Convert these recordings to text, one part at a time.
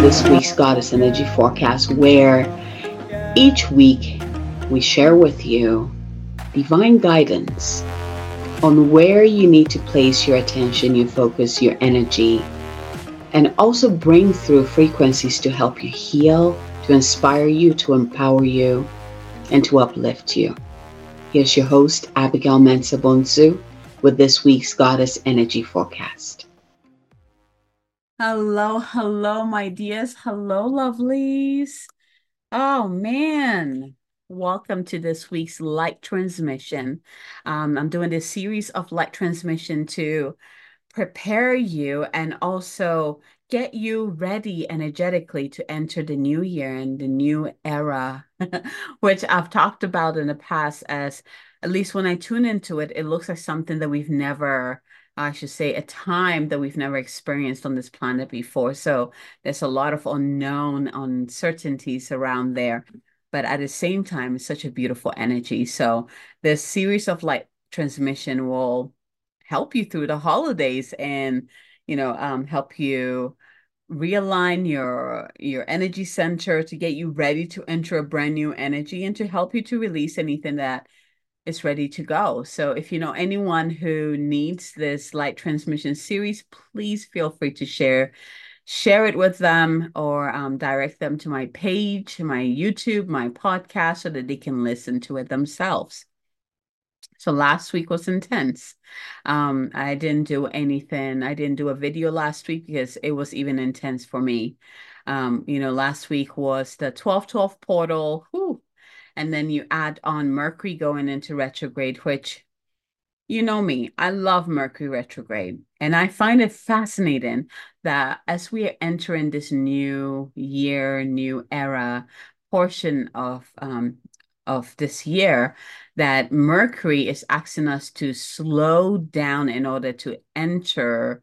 this week's Goddess Energy Forecast, where each week we share with you divine guidance on where you need to place your attention, your focus, your energy, and also bring through frequencies to help you heal, to inspire you, to empower you, and to uplift you. Here's your host, Abigail Mensa Bonsu, with this week's Goddess Energy Forecast. Hello, hello, my dears. Hello, lovelies. Oh, man. Welcome to this week's light transmission. Um, I'm doing this series of light transmission to prepare you and also get you ready energetically to enter the new year and the new era, which I've talked about in the past as at least when I tune into it, it looks like something that we've never, I should say, a time that we've never experienced on this planet before. So there's a lot of unknown uncertainties around there. But at the same time, it's such a beautiful energy. So this series of light transmission will help you through the holidays and you know um, help you realign your your energy center to get you ready to enter a brand new energy and to help you to release anything that is ready to go. So if you know anyone who needs this light transmission series, please feel free to share share it with them or um, direct them to my page, my YouTube, my podcast, so that they can listen to it themselves. So last week was intense. Um, I didn't do anything. I didn't do a video last week because it was even intense for me. Um, you know, last week was the 1212 portal. Whew. And then you add on Mercury going into retrograde, which you know me, I love Mercury retrograde. And I find it fascinating that as we are entering this new year, new era portion of um, of this year that Mercury is asking us to slow down in order to enter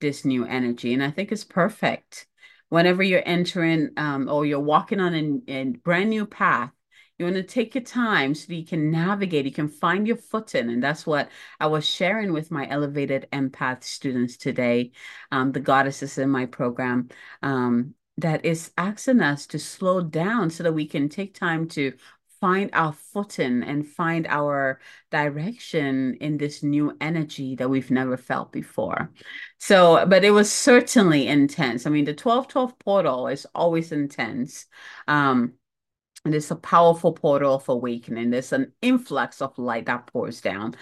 this new energy. And I think it's perfect. Whenever you're entering um, or you're walking on a, a brand new path, you want to take your time so that you can navigate, you can find your footing. And that's what I was sharing with my elevated empath students today, um, the goddesses in my program. Um, that is asking us to slow down so that we can take time to find our footing and find our direction in this new energy that we've never felt before. So, but it was certainly intense. I mean, the 1212 portal is always intense. Um, and it's a powerful portal of awakening. There's an influx of light that pours down.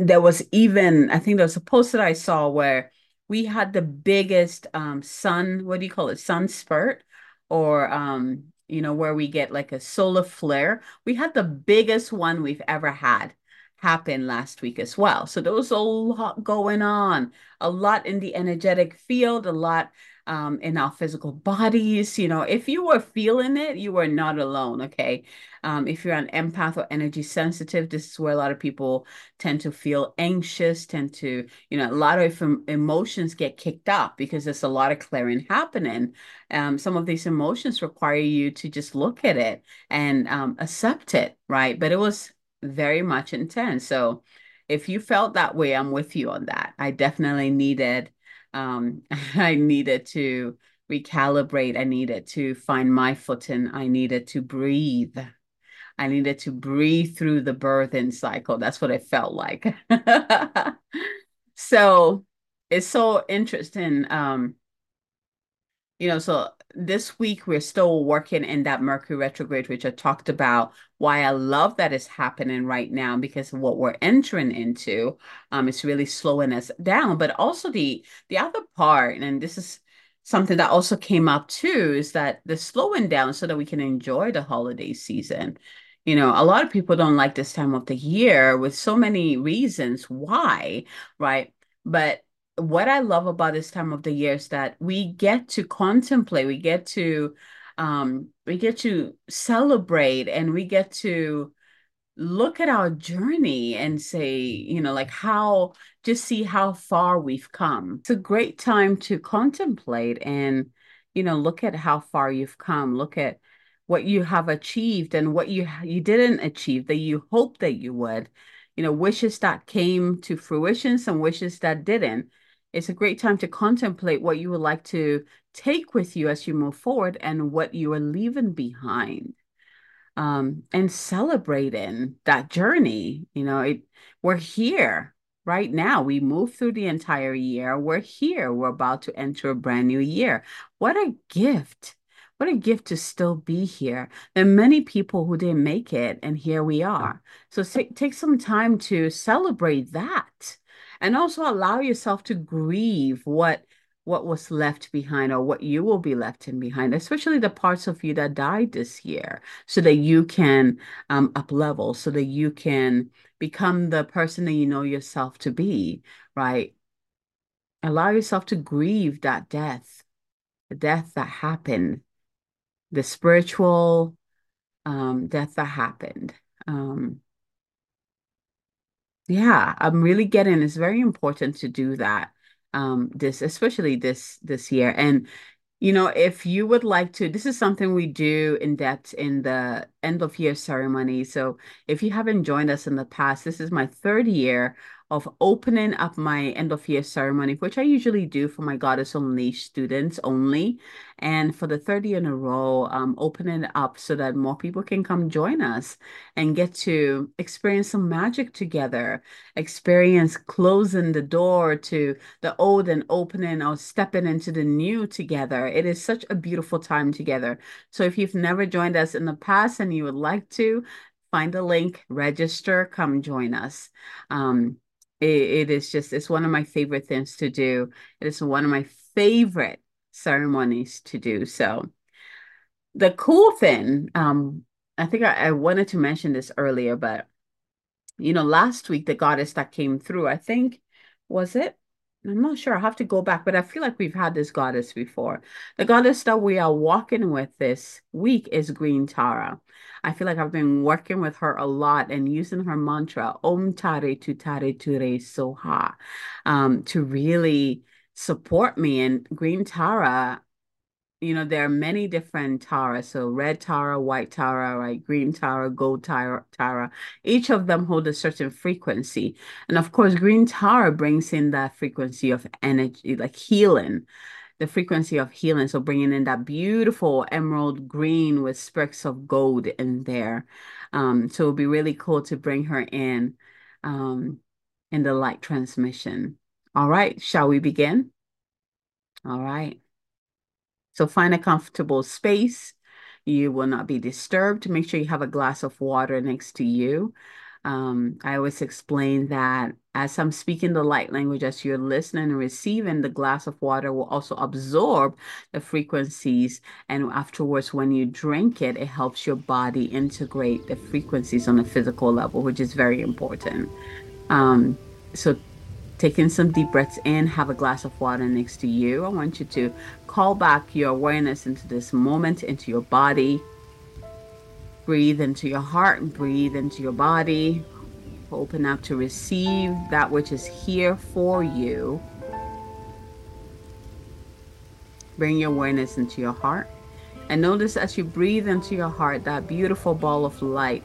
There was even, I think there was a post that I saw where we had the biggest um, sun, what do you call it, sun spurt or um, you know, where we get like a solar flare. We had the biggest one we've ever had happen last week as well. So there was a lot going on, a lot in the energetic field, a lot um, in our physical bodies. You know, if you were feeling it, you were not alone. Okay. Um, if you're an empath or energy sensitive, this is where a lot of people tend to feel anxious, tend to, you know, a lot of emotions get kicked up because there's a lot of clearing happening. Um, some of these emotions require you to just look at it and um, accept it, right? But it was very much intense. So if you felt that way, I'm with you on that. I definitely needed um, I needed to recalibrate. I needed to find my footing. I needed to breathe. I needed to breathe through the birthing cycle. That's what it felt like. so it's so interesting. Um, you know, so this week we're still working in that Mercury retrograde, which I talked about. Why I love that is happening right now because what we're entering into um is really slowing us down. But also the the other part, and this is something that also came up too, is that the slowing down so that we can enjoy the holiday season. You know, a lot of people don't like this time of the year with so many reasons why, right? But what I love about this time of the year is that we get to contemplate, we get to um, we get to celebrate, and we get to look at our journey and say, you know, like how just see how far we've come. It's a great time to contemplate and you know look at how far you've come. Look at what you have achieved and what you you didn't achieve that you hoped that you would. You know, wishes that came to fruition, some wishes that didn't it's a great time to contemplate what you would like to take with you as you move forward and what you are leaving behind um, and celebrating that journey. You know, it, we're here right now. We move through the entire year. We're here. We're about to enter a brand new year. What a gift. What a gift to still be here. There are many people who didn't make it, and here we are. So take, take some time to celebrate that and also allow yourself to grieve what what was left behind or what you will be left in behind, especially the parts of you that died this year, so that you can um, up level, so that you can become the person that you know yourself to be, right? Allow yourself to grieve that death, the death that happened, the spiritual um, death that happened. Um, yeah, I'm really getting it's very important to do that um this especially this this year and you know if you would like to this is something we do in depth in the end of year ceremony so if you haven't joined us in the past this is my third year of opening up my end of year ceremony, which I usually do for my Goddess Unleashed students only. And for the third year in a row, um, opening up so that more people can come join us and get to experience some magic together, experience closing the door to the old and opening or stepping into the new together. It is such a beautiful time together. So if you've never joined us in the past and you would like to, find a link, register, come join us. Um, it, it is just, it's one of my favorite things to do. It is one of my favorite ceremonies to do. So the cool thing, um, I think I, I wanted to mention this earlier, but you know, last week the goddess that came through, I think, was it? I'm not sure. I have to go back, but I feel like we've had this goddess before. The goddess that we are walking with this week is Green Tara. I feel like I've been working with her a lot and using her mantra, Om Tare Tu Tare Ture Soha, um, to really support me. And Green Tara you know, there are many different Tara. So red Tara, white Tara, right? Green Tara, gold Tara, Tara. Each of them hold a certain frequency. And of course, green Tara brings in that frequency of energy, like healing, the frequency of healing. So bringing in that beautiful emerald green with specks of gold in there. Um, so it'll be really cool to bring her in um, in the light transmission. All right, shall we begin? All right. So find a comfortable space. You will not be disturbed. Make sure you have a glass of water next to you. Um, I always explain that as I'm speaking the light language, as you're listening and receiving, the glass of water will also absorb the frequencies. And afterwards, when you drink it, it helps your body integrate the frequencies on a physical level, which is very important. Um, so taking some deep breaths in, have a glass of water next to you. I want you to call back your awareness into this moment, into your body. Breathe into your heart and breathe into your body. Open up to receive that which is here for you. Bring your awareness into your heart. And notice as you breathe into your heart, that beautiful ball of light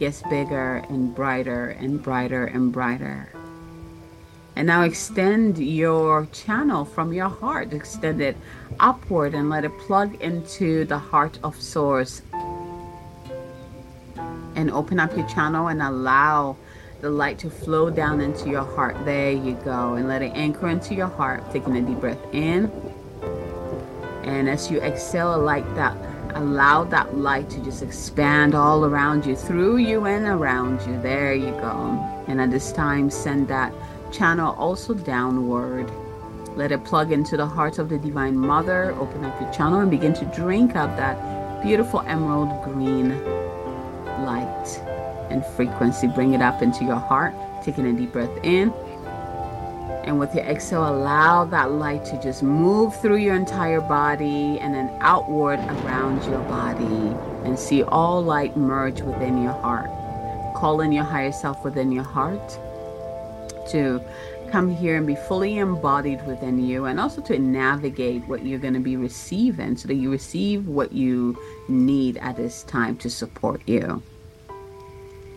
gets bigger and brighter and brighter and brighter. And now extend your channel from your heart, extend it upward and let it plug into the heart of source. And open up your channel and allow the light to flow down into your heart. There you go. And let it anchor into your heart. Taking a deep breath in. And as you exhale, like that, allow that light to just expand all around you, through you and around you. There you go. And at this time, send that channel also downward. Let it plug into the heart of the Divine Mother. Open up your channel and begin to drink up that beautiful emerald green light and frequency. Bring it up into your heart, taking a deep breath in. And with your exhale, allow that light to just move through your entire body and then outward around your body and see all light merge within your heart. Call in your higher self within your heart to come here and be fully embodied within you and also to navigate what you're going to be receiving so that you receive what you need at this time to support you.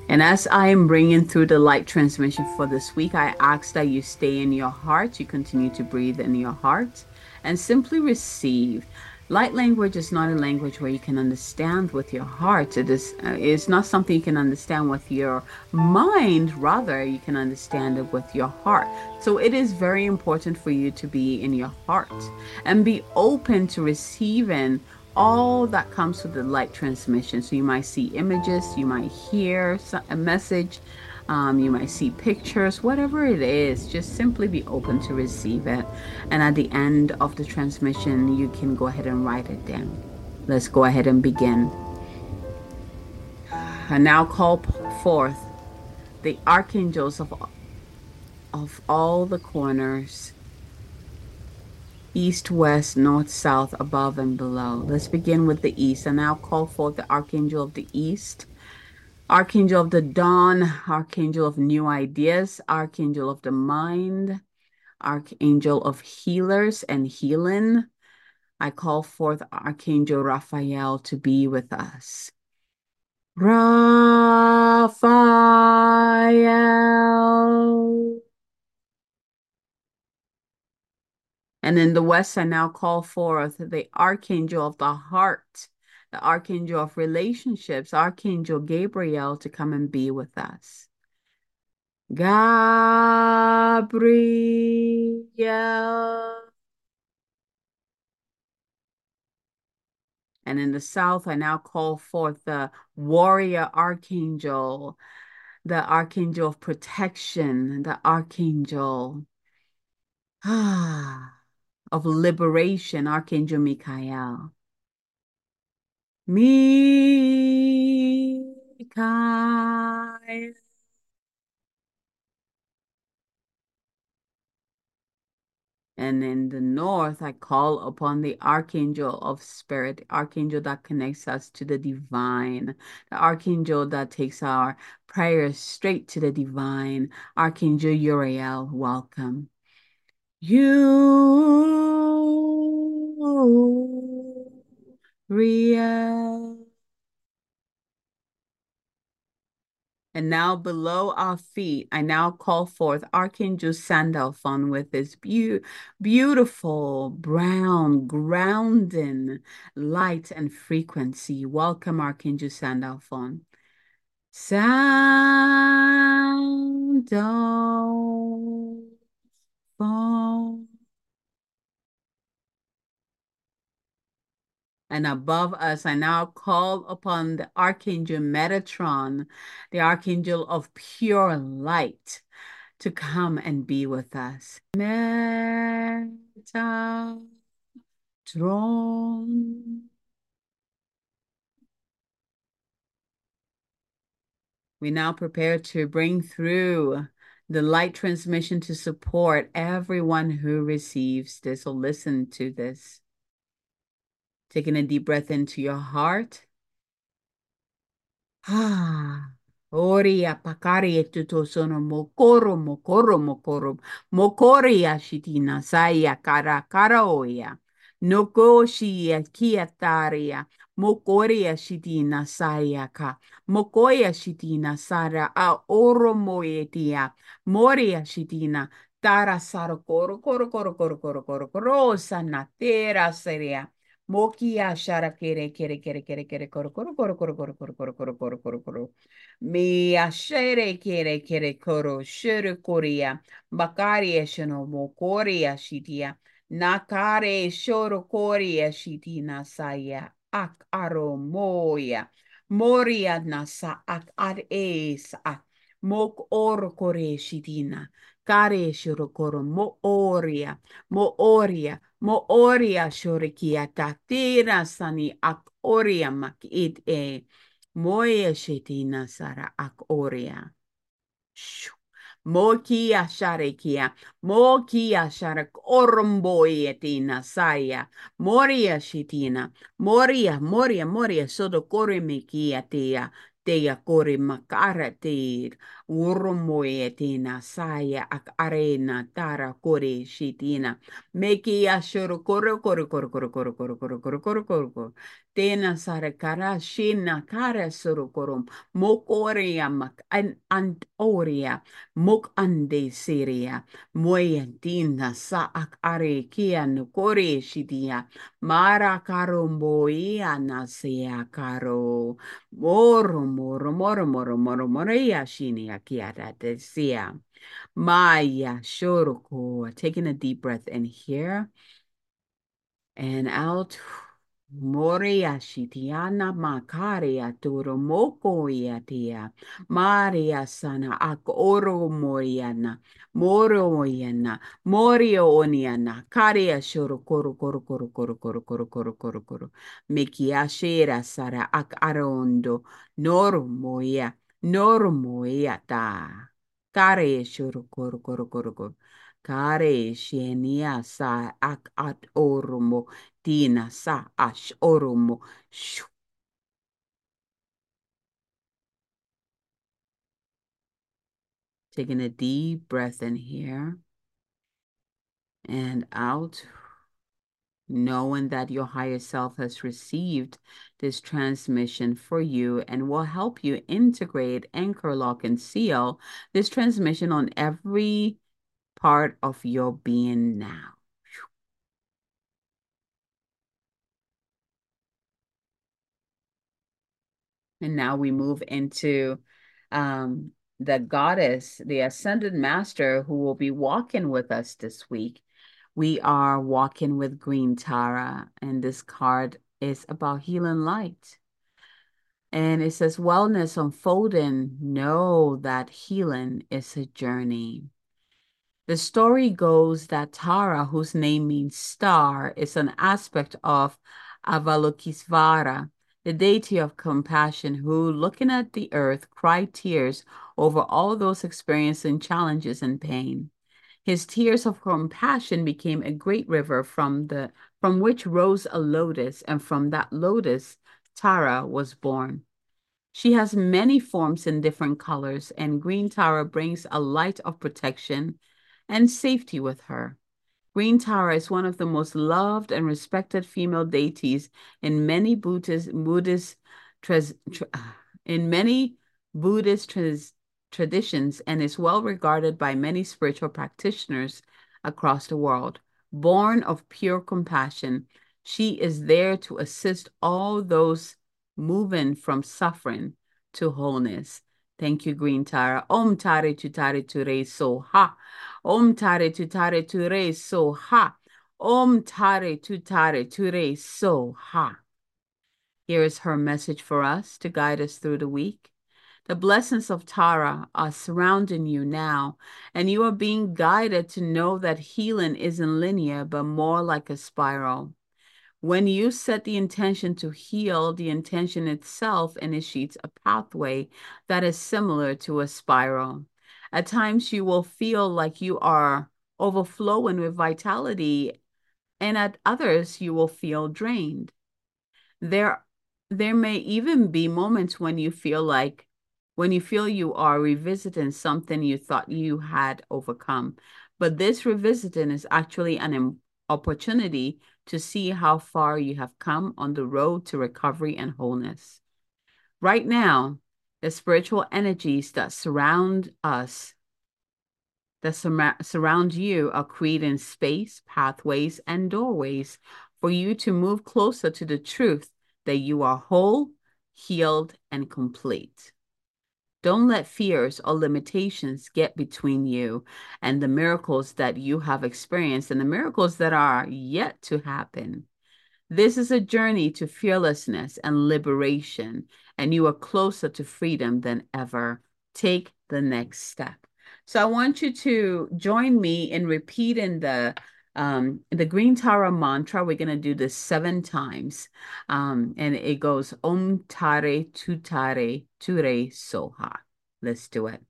And as I am bringing through the light transmission for this week, I ask that you stay in your heart, you continue to breathe in your heart, and simply receive. Light language is not a language where you can understand with your heart. It is uh, it's not something you can understand with your mind. Rather, you can understand it with your heart. So it is very important for you to be in your heart and be open to receiving all that comes with the light transmission. So you might see images, you might hear a message, um, you might see pictures, whatever it is, just simply be open to receive it. And at the end of the transmission, you can go ahead and write it down. Let's go ahead and begin. And now call forth the archangels of, of all the corners east, west, north, south, above, and below. Let's begin with the east. And now call forth the archangel of the east Archangel of the dawn, Archangel of new ideas, Archangel of the mind, Archangel of healers and healing. I call forth Archangel Raphael to be with us. Raphael. And in the west, I now call forth the Archangel of the heart, the archangel of relationships, Archangel Gabriel, to come and be with us. Gabriel. And in the south, I now call forth the warrior archangel, the archangel of protection, the archangel of liberation, Archangel Michael. Mikael. And in the north, I call upon the archangel of spirit, archangel that connects us to the divine, the archangel that takes our prayers straight to the divine. Archangel Uriel, welcome. You real. And now below our feet, I now call forth Archangel Sandalphon with his be beautiful brown grounding light and frequency. Welcome, Archangel Sandalphon. Sandalphon. And above us, I now call upon the Archangel Metatron, the Archangel of pure light, to come and be with us. Metatron. We now prepare to bring through the light transmission to support everyone who receives this or listen to this. Taking a deep breath into your heart. Ah. Oria pakari etuto sono mokoro mokoro mokoro mokori ashitina saya kara kara oya noko shia mokoria shitina saya ka mokoya shitina sara a oro moetia moria shitina tara saro koro koro koro koro koro koro koro Mokia shara kere kere kere kere kere koro koro koro koro koro koro koro koro koro koro koro. Mi ashere kere kere koro shuru koria. Bakari eshono mokoria shitia. Nakare shoro koria shitina saya. Ak aro moya. Moria nasa ak ad es ak. Mok or kore shitina. Kare shoro koro mo oria. Mo oria. Mo oria shorikia tatira sani ak oria mak it e moya shetina sara ak oria. Mokia sharekia, mokia sharak oromboyetina saya, moria shitina, moria, moria, moria, sodo kore mekia tia, Te kore makara te urumoe te na saya ak arena tara kore shitina. Meki ashoro koro koro koro koro koro koro koro koro koro koro koro. Tena sara kara shina kara soro korom. Mokoria mak an antoria. Mok ande seria. Moyentina sa ak are kia no kore shitia. Mara karo moia na sea karo. Moro, moro, moro, moro, moro, moro, yashini, akiara, desia. Maya, shoroko. Taking a deep breath in here and out. Moria shitiana makaria turo moko iatia. Maria sana ak oro moriana. Moro moriana. Morio oniana. Karia shoro koro koro koro koro koro koro koro koro koro. Mikiashera sara ak arondo. Noro moia. Normoyata. Care shurukuru kuru kuru kuru. Care shenia sa ak at orumo. Tina sa ash orumo. Shoo. Taking a deep breath in here and out knowing that your higher self has received this transmission for you and will help you integrate, anchor, lock, and seal this transmission on every part of your being now. And now we move into um, the goddess, the ascended master who will be walking with us this week. We are walking with Green Tara, and this card is about healing light. And it says, Wellness unfolding. Know that healing is a journey. The story goes that Tara, whose name means star, is an aspect of Avalokitesvara, the deity of compassion, who, looking at the earth, cried tears over all those experiencing challenges and pain. His tears of compassion became a great river from the from which rose a lotus, and from that lotus Tara was born. She has many forms in different colors, and Green Tara brings a light of protection and safety with her. Green Tara is one of the most loved and respected female deities in many Buddhist Buddhist ah, in many Buddhist traditions and is well regarded by many spiritual practitioners across the world. Born of pure compassion, she is there to assist all those moving from suffering to wholeness. Thank you, Green Tara. Om Tare Tutare Ture So Ha. Om Tare Tutare Ture So Ha. Om Tare Tutare Ture So Ha. Here is her message for us to guide us through the week. The blessings of Tara are surrounding you now, and you are being guided to know that healing isn't linear, but more like a spiral. When you set the intention to heal, the intention itself initiates a pathway that is similar to a spiral. At times, you will feel like you are overflowing with vitality, and at others, you will feel drained. There, there may even be moments when you feel like, when you feel you are revisiting something you thought you had overcome. But this revisiting is actually an opportunity to see how far you have come on the road to recovery and wholeness. Right now, the spiritual energies that surround us, that sur surround you, are creating space, pathways, and doorways for you to move closer to the truth that you are whole, healed, and complete. Don't let fears or limitations get between you and the miracles that you have experienced and the miracles that are yet to happen. This is a journey to fearlessness and liberation, and you are closer to freedom than ever. Take the next step. So I want you to join me in repeating the um, the Green Tara mantra, we're going to do this seven times. Um, and it goes Om Tare Tutare Ture Soha. Let's do it.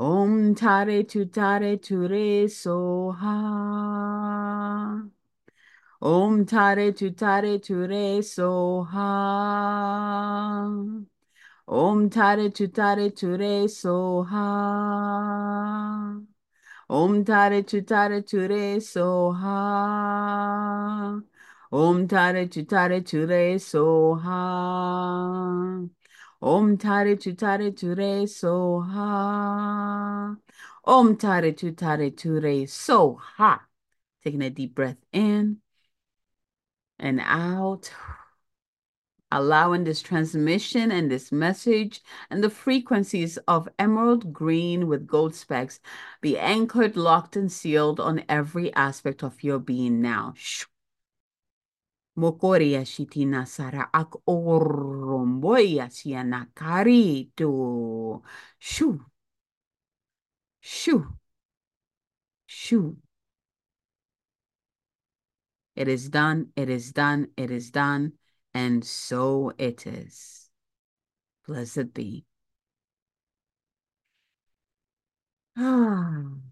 Om Tare Tutare Ture Soha. Om Tare Tutare Ture Soha. Om Tare Tutare Ture Soha. Om Tare Tutare Ture Soha. Om Tare Tutare Ture Soha. Om Tare Tutare Ture Soha. Om Tare Tutare Ture Soha. Taking a deep breath in and out, allowing this transmission and this message and the frequencies of emerald green with gold specks be anchored, locked, and sealed on every aspect of your being now. Mokoria shitina sara ak oromboya sianakari to shoo. Shoo. Shoo. It is done, it is done, it is done, and so it is. Blessed be.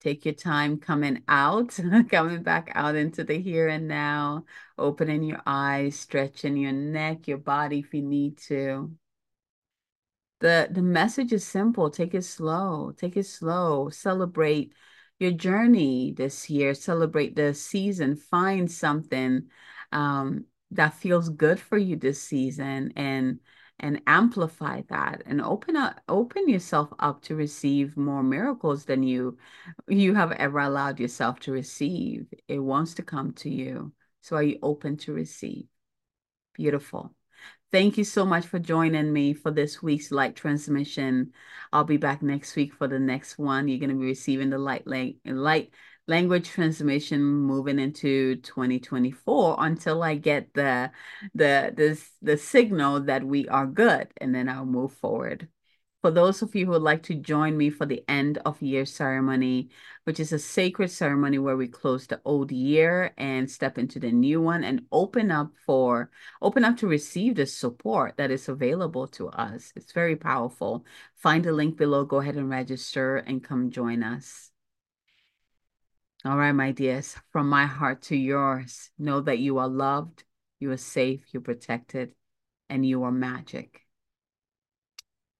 Take your time coming out, coming back out into the here and now, opening your eyes, stretching your neck, your body if you need to. The the message is simple. Take it slow. Take it slow. Celebrate your journey this year, celebrate the season, find something um, that feels good for you this season and and amplify that and open up open yourself up to receive more miracles than you you have ever allowed yourself to receive. It wants to come to you. So are you open to receive? Beautiful Thank you so much for joining me for this week's light transmission. I'll be back next week for the next one. You're going to be receiving the light, light language transmission moving into 2024 until I get the the the the signal that we are good and then I'll move forward. For those of you who would like to join me for the end of year ceremony, which is a sacred ceremony where we close the old year and step into the new one and open up for open up to receive the support that is available to us. It's very powerful. Find the link below, go ahead and register and come join us. All right, my dears, from my heart to yours, know that you are loved, you are safe, you're protected, and you are magic.